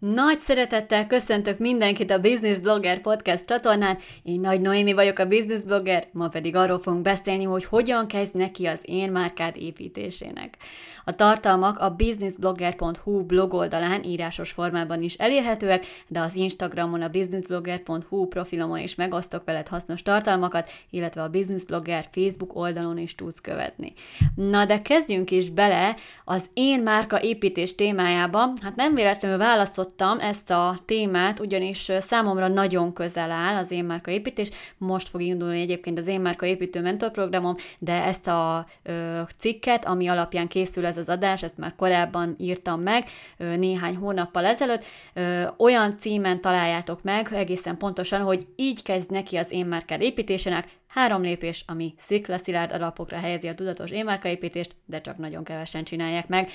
Nagy szeretettel köszöntök mindenkit a Business Blogger Podcast csatornán. Én Nagy Noémi vagyok a Business Blogger, ma pedig arról fogunk beszélni, hogy hogyan kezd neki az én márkád építésének. A tartalmak a businessblogger.hu blog oldalán írásos formában is elérhetőek, de az Instagramon a businessblogger.hu profilomon is megosztok veled hasznos tartalmakat, illetve a Business Blogger Facebook oldalon is tudsz követni. Na de kezdjünk is bele az én márka építés témájába. Hát nem véletlenül választott választottam ezt a témát, ugyanis számomra nagyon közel áll az én márka építés. Most fog indulni egyébként az én márka építő mentorprogramom, de ezt a ö, cikket, ami alapján készül ez az adás, ezt már korábban írtam meg, ö, néhány hónappal ezelőtt, ö, olyan címen találjátok meg egészen pontosan, hogy így kezd neki az én márkád építésének, Három lépés, ami sziklaszilárd alapokra helyezi a tudatos énmárkaépítést, de csak nagyon kevesen csinálják meg.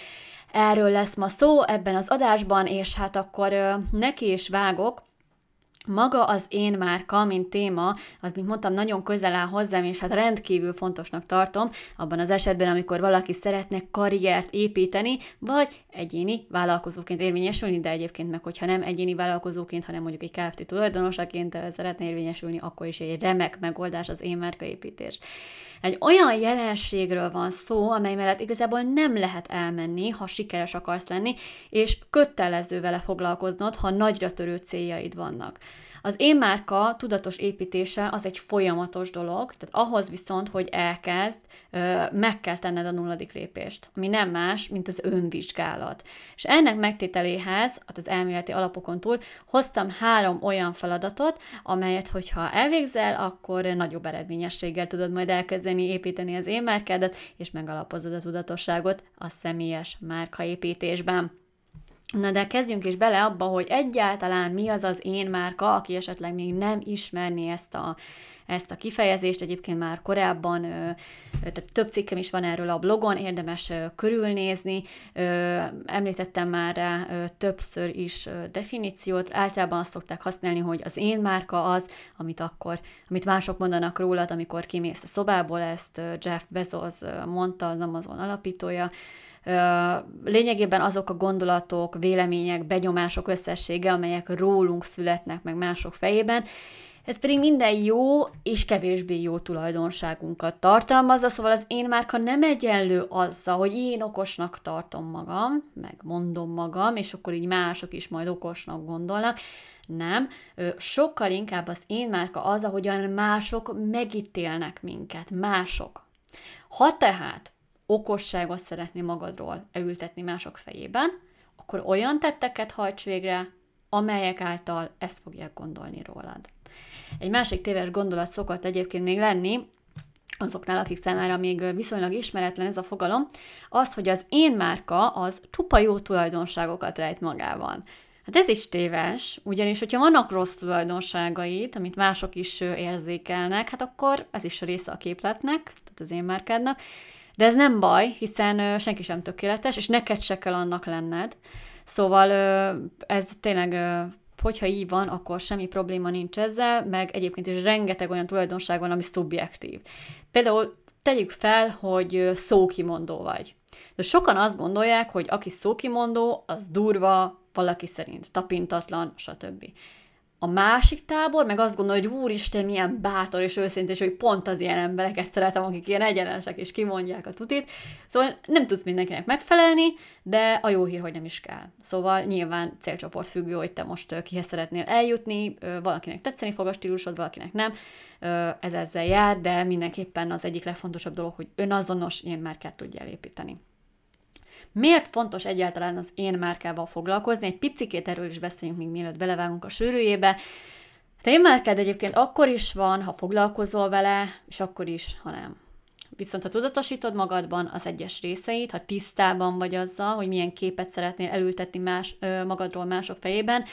Erről lesz ma szó ebben az adásban, és hát akkor neki is vágok, maga az én márka, mint téma, az, mint mondtam, nagyon közel áll hozzám, és hát rendkívül fontosnak tartom abban az esetben, amikor valaki szeretne karriert építeni, vagy egyéni vállalkozóként érvényesülni, de egyébként meg, hogyha nem egyéni vállalkozóként, hanem mondjuk egy Kft. tulajdonosaként szeretne érvényesülni, akkor is egy remek megoldás az én márkaépítés. Egy olyan jelenségről van szó, amely mellett igazából nem lehet elmenni, ha sikeres akarsz lenni, és kötelező vele foglalkoznod, ha nagyra törő céljaid vannak. Az én márka tudatos építése az egy folyamatos dolog, tehát ahhoz viszont, hogy elkezd, meg kell tenned a nulladik lépést, ami nem más, mint az önvizsgálat. És ennek megtételéhez, hát az elméleti alapokon túl, hoztam három olyan feladatot, amelyet, hogyha elvégzel, akkor nagyobb eredményességgel tudod majd elkezdeni építeni az én márkádat, és megalapozod a tudatosságot a személyes márkaépítésben. Na de kezdjünk is bele abba, hogy egyáltalán mi az az én márka, aki esetleg még nem ismerné ezt a, ezt a kifejezést. Egyébként már korábban, tehát több cikkem is van erről a blogon, érdemes körülnézni. Említettem már rá többször is definíciót. Általában azt szokták használni, hogy az én márka az, amit akkor, amit mások mondanak rólad, amikor kimész a szobából, ezt Jeff Bezos mondta, az Amazon alapítója, lényegében azok a gondolatok, vélemények, benyomások összessége, amelyek rólunk születnek meg mások fejében, ez pedig minden jó és kevésbé jó tulajdonságunkat tartalmazza, szóval az én márka nem egyenlő azzal, hogy én okosnak tartom magam, meg mondom magam, és akkor így mások is majd okosnak gondolnak. Nem, sokkal inkább az én márka az, ahogyan mások megítélnek minket, mások. Ha tehát okosságot szeretné magadról elültetni mások fejében, akkor olyan tetteket hajts végre, amelyek által ezt fogják gondolni rólad. Egy másik téves gondolat szokott egyébként még lenni, azoknál, akik számára még viszonylag ismeretlen ez a fogalom, az, hogy az én márka az csupa jó tulajdonságokat rejt magában. Hát ez is téves, ugyanis, hogyha vannak rossz tulajdonságait, amit mások is érzékelnek, hát akkor ez is a része a képletnek, tehát az én márkádnak, de ez nem baj, hiszen senki sem tökéletes, és neked se kell annak lenned. Szóval ez tényleg hogyha így van, akkor semmi probléma nincs ezzel, meg egyébként is rengeteg olyan tulajdonság van, ami szubjektív. Például tegyük fel, hogy szókimondó vagy. De sokan azt gondolják, hogy aki szókimondó, az durva, valaki szerint tapintatlan, stb. A másik tábor meg azt gondolja, hogy úristen, milyen bátor és őszinte, és hogy pont az ilyen embereket szeretem, akik ilyen egyenesek és kimondják a tutit. Szóval nem tudsz mindenkinek megfelelni, de a jó hír, hogy nem is kell. Szóval nyilván célcsoport függő, hogy te most kihez szeretnél eljutni, valakinek tetszeni fog a stílusod, valakinek nem. Ez ezzel jár, de mindenképpen az egyik legfontosabb dolog, hogy önazonos ilyen márkát tudja elépíteni. Miért fontos egyáltalán az én márkával foglalkozni? Egy picikét erről is beszéljünk, még mielőtt belevágunk a sűrűjébe. Hát én márkád egyébként akkor is van, ha foglalkozol vele, és akkor is, ha nem. Viszont ha tudatosítod magadban az egyes részeit, ha tisztában vagy azzal, hogy milyen képet szeretnél elültetni más, magadról mások fejében,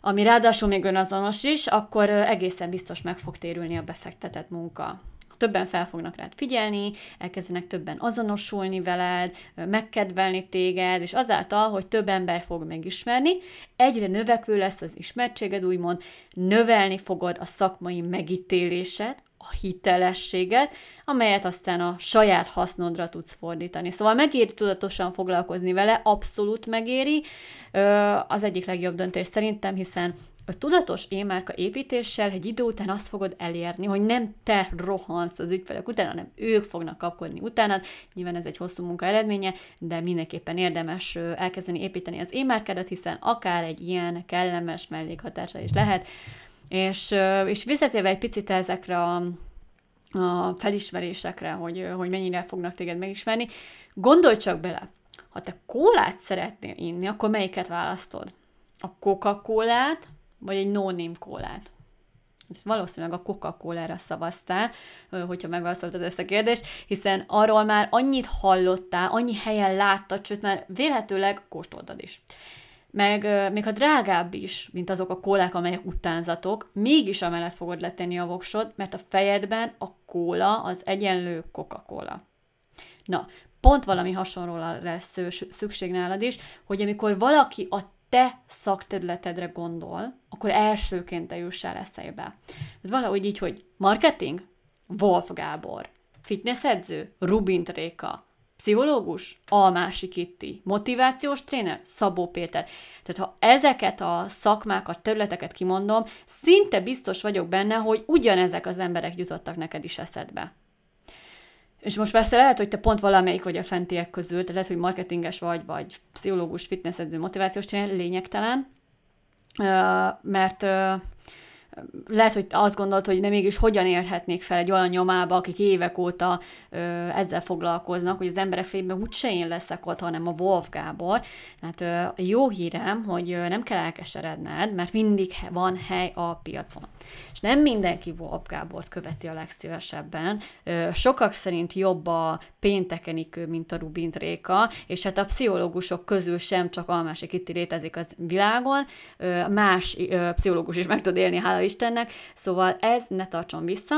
ami ráadásul még önazonos is, akkor egészen biztos meg fog térülni a befektetett munka többen fel fognak rád figyelni, elkezdenek többen azonosulni veled, megkedvelni téged, és azáltal, hogy több ember fog megismerni, egyre növekvő lesz az ismertséged, úgymond növelni fogod a szakmai megítélésed, a hitelességet, amelyet aztán a saját hasznodra tudsz fordítani. Szóval megéri tudatosan foglalkozni vele, abszolút megéri. Az egyik legjobb döntés szerintem, hiszen a tudatos émárka építéssel egy idő után azt fogod elérni, hogy nem te rohansz az ügyfelek után, hanem ők fognak kapkodni utánad. Nyilván ez egy hosszú munka eredménye, de mindenképpen érdemes elkezdeni építeni az émárkádat, hiszen akár egy ilyen kellemes mellékhatása is lehet. És, és visszatérve egy picit ezekre a, a felismerésekre, hogy, hogy mennyire fognak téged megismerni, gondolj csak bele, ha te kólát szeretnél inni, akkor melyiket választod? A Coca-Colát, vagy egy no-name kólát? Ez valószínűleg a Coca-Cola-ra szavaztál, hogyha megválaszoltad ezt a kérdést, hiszen arról már annyit hallottál, annyi helyen láttad, sőt már vélhetőleg kóstoltad is. Meg még ha drágább is, mint azok a kólák, amelyek utánzatok, mégis amellett fogod letenni a voksod, mert a fejedben a kóla az egyenlő Coca-Cola. Na, pont valami hasonlóra lesz szükség nálad is, hogy amikor valaki a te szakterületedre gondol, akkor elsőként te jussál eszébe. Ez valahogy így, hogy marketing? Wolf Gábor. Fitnessedző? Rubint Réka. Pszichológus? Almási Kitti. Motivációs tréner? Szabó Péter. Tehát ha ezeket a szakmákat, területeket kimondom, szinte biztos vagyok benne, hogy ugyanezek az emberek jutottak neked is eszedbe. És most persze lehet, hogy te pont valamelyik vagy a fentiek közül, tehát lehet, hogy marketinges vagy, vagy pszichológus, fitnessedző, motivációs tréner, lényegtelen, mert lehet, hogy azt gondolt, hogy nem mégis hogyan érhetnék fel egy olyan nyomába, akik évek óta ö, ezzel foglalkoznak, hogy az emberek fejében úgyse én leszek ott, hanem a Wolf Gábor. Tehát ö, jó hírem, hogy ö, nem kell elkeseredned, mert mindig van hely a piacon. És nem mindenki Wolf Gábort követi a legszívesebben. Ö, sokak szerint jobb a péntekenikő, mint a Rubint Réka, és hát a pszichológusok közül sem csak Almási Kitti létezik az világon, ö, más ö, pszichológus is meg tud élni, hála Istennek, szóval ez ne tartson vissza.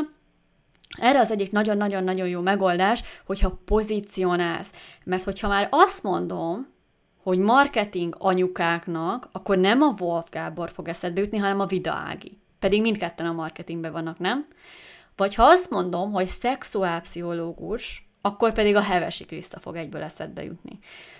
Erre az egyik nagyon-nagyon-nagyon jó megoldás, hogyha pozícionálsz. Mert hogyha már azt mondom, hogy marketing anyukáknak, akkor nem a Wolf Gábor fog eszedbe jutni, hanem a Vida Ági. Pedig mindketten a marketingben vannak, nem? Vagy ha azt mondom, hogy szexuálpszichológus, akkor pedig a Hevesi Kriszta fog egyből eszedbe jutni.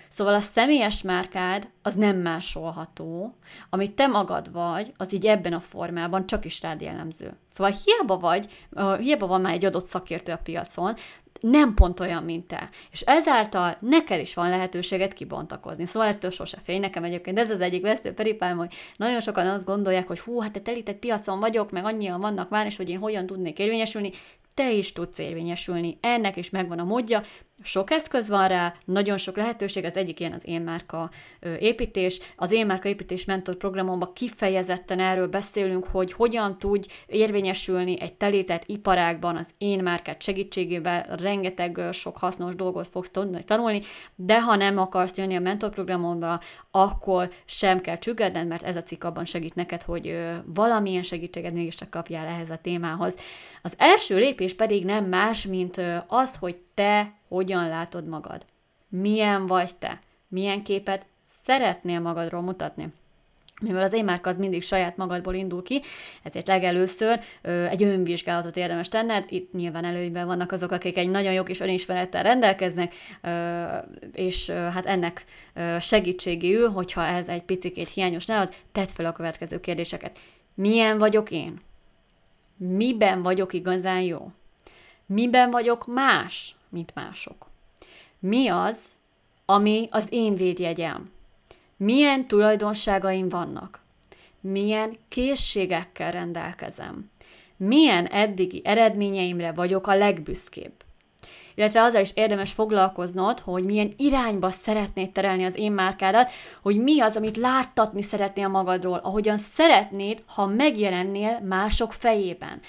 Szóval a személyes márkád az nem másolható, amit te magad vagy, az így ebben a formában csak is rád jellemző. Szóval hiába vagy, hiába van már egy adott szakértő a piacon, nem pont olyan, mint te. És ezáltal neked is van lehetőséget kibontakozni. Szóval ettől sose félj. Nekem egyébként ez az egyik vesztő peripálom, hogy nagyon sokan azt gondolják, hogy hú, hát te telített piacon vagyok, meg annyian vannak már, és hogy én hogyan tudnék érvényesülni te is tudsz érvényesülni. Ennek is megvan a módja, sok eszköz van rá, nagyon sok lehetőség, az egyik ilyen az én márka építés. Az én márka építés mentor programomban kifejezetten erről beszélünk, hogy hogyan tudj érvényesülni egy telített iparágban az én márkát segítségével, rengeteg sok hasznos dolgot fogsz tudni tanulni, de ha nem akarsz jönni a mentor programomba, akkor sem kell csüggedned, mert ez a cikk abban segít neked, hogy valamilyen segítséget mégiscsak kapjál ehhez a témához. Az első lépés pedig nem más, mint az, hogy te hogyan látod magad. Milyen vagy te? Milyen képet szeretnél magadról mutatni? mivel az én márka az mindig saját magadból indul ki, ezért legelőször ö, egy önvizsgálatot érdemes tenned. Itt nyilván előnyben vannak azok, akik egy nagyon jó kis önismerettel rendelkeznek, ö, és ö, hát ennek ö, segítségéül, hogyha ez egy picikét hiányos nálad, tedd fel a következő kérdéseket. Milyen vagyok én? Miben vagyok igazán jó? Miben vagyok más, mint mások? Mi az, ami az én védjegyem? Milyen tulajdonságaim vannak? Milyen készségekkel rendelkezem? Milyen eddigi eredményeimre vagyok a legbüszkébb? Illetve azzal is érdemes foglalkoznod, hogy milyen irányba szeretnéd terelni az én márkádat, hogy mi az, amit láttatni szeretnél magadról, ahogyan szeretnéd, ha megjelennél mások fejében.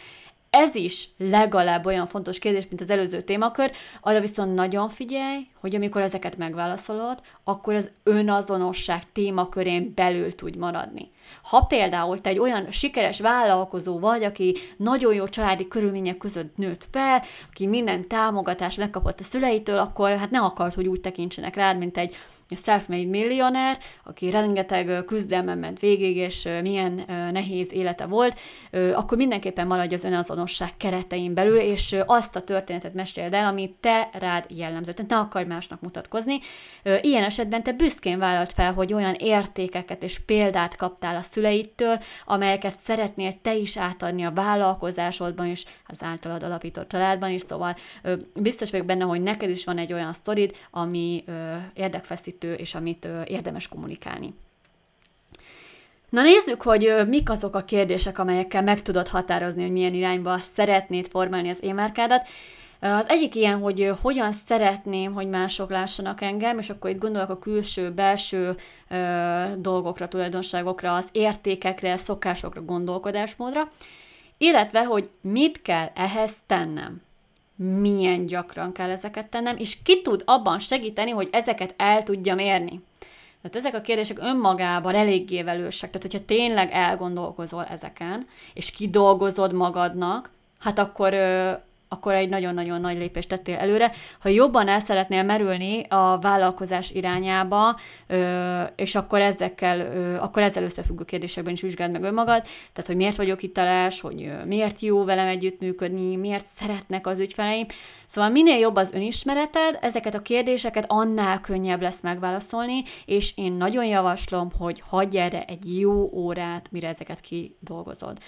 Ez is legalább olyan fontos kérdés, mint az előző témakör, arra viszont nagyon figyelj, hogy amikor ezeket megválaszolod, akkor az önazonosság témakörén belül tudj maradni. Ha például te egy olyan sikeres vállalkozó vagy, aki nagyon jó családi körülmények között nőtt fel, aki minden támogatást megkapott a szüleitől, akkor hát ne akart, hogy úgy tekintsenek rád, mint egy self-made millionaire, aki rengeteg küzdelmen ment végig, és milyen nehéz élete volt, akkor mindenképpen maradj az önazonosság keretein belül, és azt a történetet meséld el, ami te rád jellemző. Tehát ne akarj másnak mutatkozni. Ilyen esetben te büszkén vállalt fel, hogy olyan értékeket és példát kaptál a szüleitől, amelyeket szeretnél te is átadni a vállalkozásodban is, az általad alapított családban is, szóval biztos vagyok benne, hogy neked is van egy olyan sztorid, ami érdekfeszítő és amit érdemes kommunikálni. Na nézzük, hogy mik azok a kérdések, amelyekkel meg tudod határozni, hogy milyen irányba szeretnéd formálni az émárkádat. Az egyik ilyen, hogy hogyan szeretném, hogy mások lássanak engem, és akkor itt gondolok a külső, belső ö, dolgokra, tulajdonságokra, az értékekre, szokásokra, gondolkodásmódra, illetve, hogy mit kell ehhez tennem milyen gyakran kell ezeket tennem, és ki tud abban segíteni, hogy ezeket el tudjam érni. Tehát ezek a kérdések önmagában eléggé velősek. Tehát, hogyha tényleg elgondolkozol ezeken, és kidolgozod magadnak, hát akkor, akkor egy nagyon-nagyon nagy lépést tettél előre. Ha jobban el szeretnél merülni a vállalkozás irányába, és akkor ezekkel, akkor ezzel összefüggő kérdésekben is vizsgáld meg önmagad, tehát hogy miért vagyok hiteles, hogy miért jó velem együttműködni, miért szeretnek az ügyfeleim. Szóval minél jobb az önismereted, ezeket a kérdéseket annál könnyebb lesz megválaszolni, és én nagyon javaslom, hogy hagyj erre egy jó órát, mire ezeket kidolgozod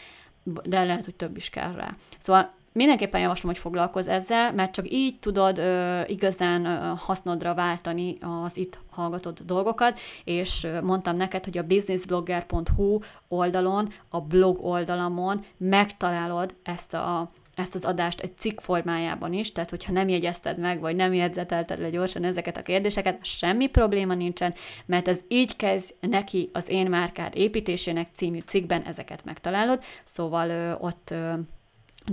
de lehet, hogy több is kell rá. Szóval mindenképpen javaslom, hogy foglalkozz ezzel, mert csak így tudod ö, igazán ö, hasznodra váltani az itt hallgatott dolgokat, és ö, mondtam neked, hogy a businessblogger.hu oldalon, a blog oldalamon megtalálod ezt a ezt az adást egy cikk formájában is, tehát hogyha nem jegyezted meg, vagy nem jegyzetelted le gyorsan ezeket a kérdéseket, semmi probléma nincsen, mert ez így kezd neki az én márkád építésének című cikkben ezeket megtalálod, szóval ö, ott ö,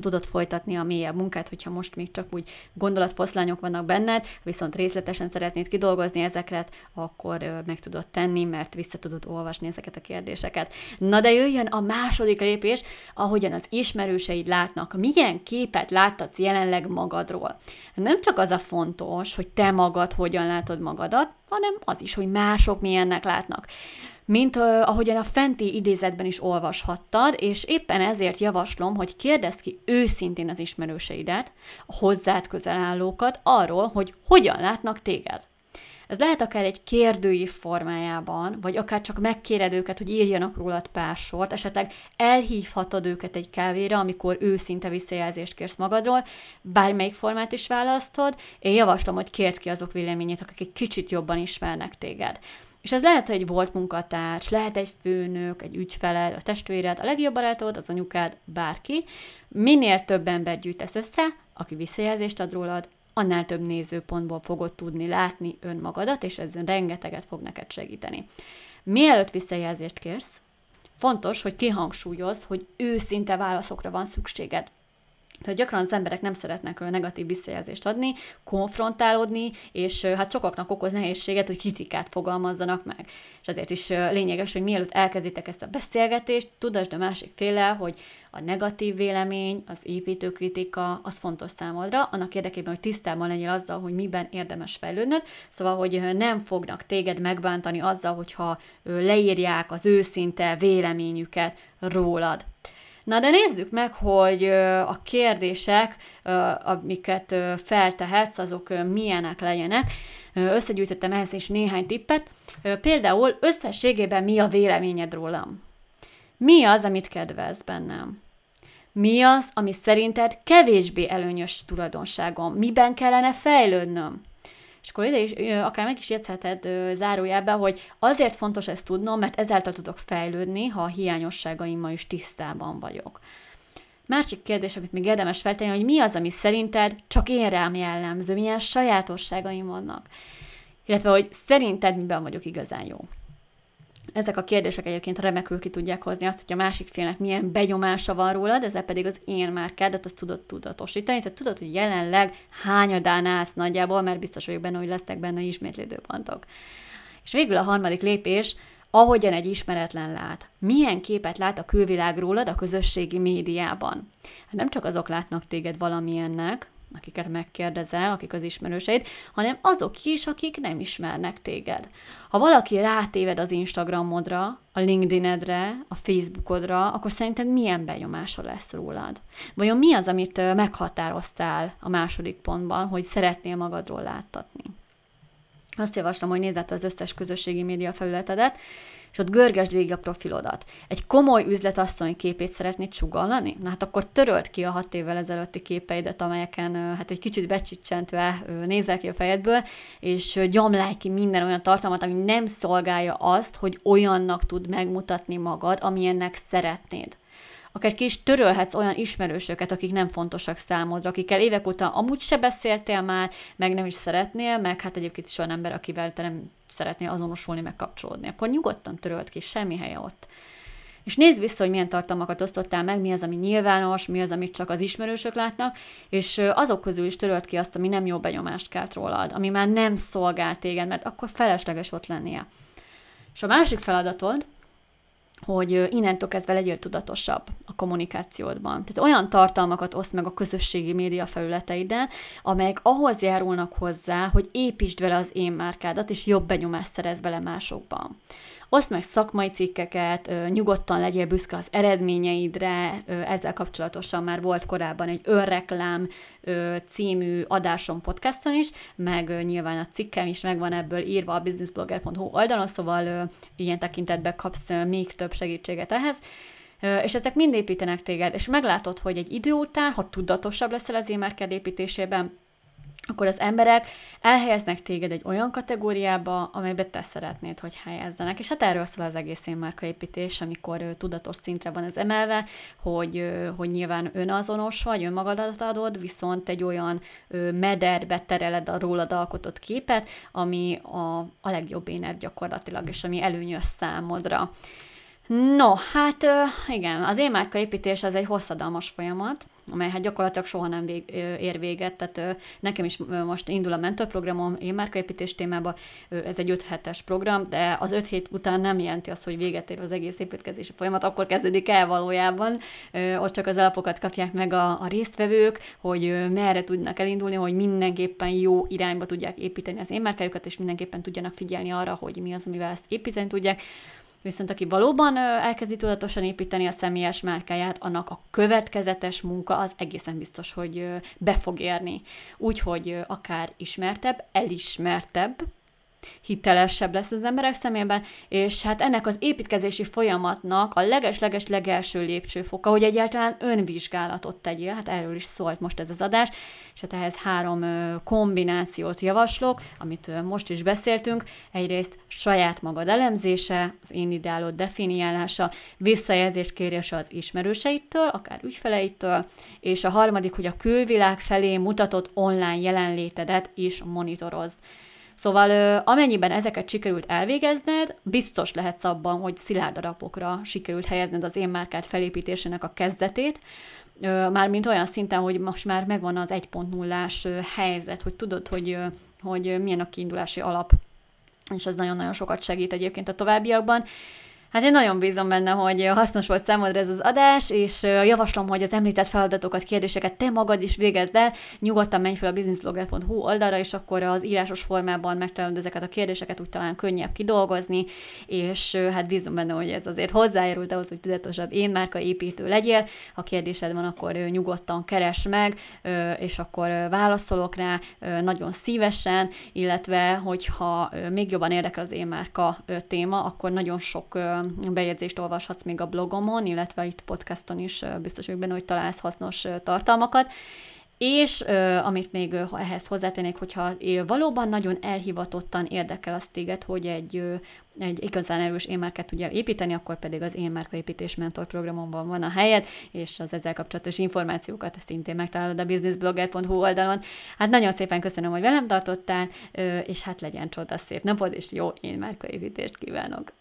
tudod folytatni a mélyebb munkát, hogyha most még csak úgy gondolatfoszlányok vannak benned, viszont részletesen szeretnéd kidolgozni ezeket, akkor meg tudod tenni, mert vissza tudod olvasni ezeket a kérdéseket. Na de jöjjön a második lépés, ahogyan az ismerőseid látnak. Milyen képet láttatsz jelenleg magadról? Nem csak az a fontos, hogy te magad hogyan látod magadat, hanem az is, hogy mások milyennek látnak mint ahogyan a fenti idézetben is olvashattad, és éppen ezért javaslom, hogy kérdezd ki őszintén az ismerőseidet, a hozzád közel állókat arról, hogy hogyan látnak téged. Ez lehet akár egy kérdőív formájában, vagy akár csak megkéred őket, hogy írjanak rólad pár sort, esetleg elhívhatod őket egy kávéra, amikor őszinte visszajelzést kérsz magadról, bármelyik formát is választod, én javaslom, hogy kérd ki azok véleményét, akik kicsit jobban ismernek téged. És ez lehet, hogy egy volt munkatárs, lehet egy főnök, egy ügyfeled, a testvéred, a legjobb barátod, az anyukád, bárki. Minél több ember gyűjtesz össze, aki visszajelzést ad rólad, annál több nézőpontból fogod tudni látni önmagadat, és ez rengeteget fog neked segíteni. Mielőtt visszajelzést kérsz, fontos, hogy kihangsúlyozd, hogy őszinte válaszokra van szükséged. Tehát gyakran az emberek nem szeretnek negatív visszajelzést adni, konfrontálódni, és hát sokaknak okoz nehézséget, hogy kritikát fogalmazzanak meg. És ezért is lényeges, hogy mielőtt elkezditek ezt a beszélgetést, tudasd a másik féle, hogy a negatív vélemény, az építő kritika, az fontos számodra, annak érdekében, hogy tisztában legyél azzal, hogy miben érdemes fejlődnöd, szóval, hogy nem fognak téged megbántani azzal, hogyha leírják az őszinte véleményüket rólad. Na de nézzük meg, hogy a kérdések, amiket feltehetsz, azok milyenek legyenek. Összegyűjtöttem ehhez is néhány tippet. Például összességében mi a véleményed rólam? Mi az, amit kedvelsz bennem? Mi az, ami szerinted kevésbé előnyös tulajdonságom? Miben kellene fejlődnöm? És akkor ide is, akár meg is jegyzeted zárójelbe, hogy azért fontos ezt tudnom, mert ezáltal tudok fejlődni, ha a hiányosságaimmal is tisztában vagyok. Másik kérdés, amit még érdemes feltenni, hogy mi az, ami szerinted csak én rám jellemző, milyen sajátosságaim vannak. Illetve, hogy szerinted miben vagyok igazán jó. Ezek a kérdések egyébként remekül ki tudják hozni azt, hogy a másik félnek milyen benyomása van rólad, ezzel pedig az én márkádat azt tudod tudatosítani, tehát tudod, hogy jelenleg hányadán állsz nagyjából, mert biztos vagyok benne, hogy lesznek benne ismétlődőpontok. És végül a harmadik lépés, ahogyan egy ismeretlen lát. Milyen képet lát a külvilág rólad a közösségi médiában? Hát nem csak azok látnak téged valamilyennek, akiket megkérdezel, akik az ismerőseid, hanem azok is, akik nem ismernek téged. Ha valaki rátéved az Instagramodra, a LinkedInedre, a Facebookodra, akkor szerinted milyen benyomása lesz rólad? Vajon mi az, amit meghatároztál a második pontban, hogy szeretnél magadról láttatni? Azt javaslom, hogy nézd az összes közösségi média felületedet, és ott görgesd végig a profilodat. Egy komoly üzletasszony képét szeretnéd sugallani? Na hát akkor töröld ki a hat évvel ezelőtti képeidet, amelyeken hát egy kicsit becsicsentve nézel ki a fejedből, és gyomlálj ki minden olyan tartalmat, ami nem szolgálja azt, hogy olyannak tud megmutatni magad, amilyennek szeretnéd akár ki is törölhetsz olyan ismerősöket, akik nem fontosak számodra, akikkel évek óta amúgy se beszéltél már, meg nem is szeretnél, meg hát egyébként is olyan ember, akivel te nem szeretnél azonosulni, meg kapcsolódni. Akkor nyugodtan törölt ki, semmi helye ott. És nézd vissza, hogy milyen tartalmakat osztottál meg, mi az, ami nyilvános, mi az, amit csak az ismerősök látnak, és azok közül is törölt ki azt, ami nem jó benyomást kelt rólad, ami már nem szolgál téged, mert akkor felesleges ott lennie. És a másik feladatod, hogy innentől kezdve legyél tudatosabb a kommunikációdban. Tehát olyan tartalmakat oszd meg a közösségi média felületeiden, amelyek ahhoz járulnak hozzá, hogy építsd vele az én márkádat, és jobb benyomást szerez vele másokban. Oszd meg szakmai cikkeket, nyugodtan legyél büszke az eredményeidre, ezzel kapcsolatosan már volt korábban egy önreklám című adásom podcaston is, meg nyilván a cikkem is megvan ebből írva a businessblogger.hu oldalon, szóval ilyen tekintetben kapsz még több segítséget ehhez. És ezek mind építenek téged, és meglátod, hogy egy idő után, ha tudatosabb leszel az e építésében, akkor az emberek elhelyeznek téged egy olyan kategóriába, amelybe te szeretnéd, hogy helyezzenek. És hát erről szól az egész építés, amikor ö, tudatos szintre van ez emelve, hogy, hogy nyilván önazonos vagy, önmagadat adod, viszont egy olyan ö, mederbe tereled a rólad alkotott képet, ami a, a legjobb éned gyakorlatilag, és ami előnyös számodra. No, hát igen, az én építés az egy hosszadalmas folyamat, amely hát gyakorlatilag soha nem vég, ér véget, tehát nekem is most indul a mentorprogramom én építés témába, ez egy 5 hetes program, de az 5 hét után nem jelenti azt, hogy véget ér az egész építkezési folyamat, akkor kezdődik el valójában, ott csak az alapokat kapják meg a, a résztvevők, hogy merre tudnak elindulni, hogy mindenképpen jó irányba tudják építeni az én márkájukat, és mindenképpen tudjanak figyelni arra, hogy mi az, amivel ezt építeni tudják. Viszont aki valóban elkezdi tudatosan építeni a személyes márkáját, annak a következetes munka az egészen biztos, hogy be fog érni. Úgyhogy akár ismertebb, elismertebb, hitelesebb lesz az emberek szemében, és hát ennek az építkezési folyamatnak a leges-leges legelső lépcsőfoka, hogy egyáltalán önvizsgálatot tegyél, hát erről is szólt most ez az adás, és hát ehhez három kombinációt javaslok, amit most is beszéltünk. Egyrészt saját magad elemzése, az én ideálod definiálása, visszajelzést kérése az ismerőseitől, akár ügyfeleitől, és a harmadik, hogy a külvilág felé mutatott online jelenlétedet is monitorozd. Szóval amennyiben ezeket sikerült elvégezned, biztos lehetsz abban, hogy szilárd darabokra sikerült helyezned az én márkát felépítésének a kezdetét, mármint olyan szinten, hogy most már megvan az 1.0-ás helyzet, hogy tudod, hogy, hogy milyen a kiindulási alap, és ez nagyon-nagyon sokat segít egyébként a továbbiakban. Hát én nagyon bízom benne, hogy hasznos volt számodra ez az adás, és javaslom, hogy az említett feladatokat, kérdéseket te magad is végezd el. Nyugodtan menj fel a businessblogger.hu oldalra, és akkor az írásos formában megtalálod ezeket a kérdéseket, úgy talán könnyebb kidolgozni, és hát bízom benne, hogy ez azért hozzájárult ahhoz, hogy tudatosabb én márka építő legyél. Ha kérdésed van, akkor nyugodtan keres meg, és akkor válaszolok rá nagyon szívesen, illetve hogyha még jobban érdekel az én márka téma, akkor nagyon sok bejegyzést olvashatsz még a blogomon, illetve itt podcaston is biztos vagyok benne, hogy találsz hasznos tartalmakat. És amit még ehhez hozzátennék, hogyha valóban nagyon elhivatottan érdekel az téged, hogy egy, egy igazán erős énmárkát tudjál építeni, akkor pedig az Én Márka Építés Mentor programomban van a helyed, és az ezzel kapcsolatos információkat szintén megtalálod a businessblogger.hu oldalon. Hát nagyon szépen köszönöm, hogy velem tartottál, és hát legyen csoda szép napod, és jó Én Márka Építést kívánok!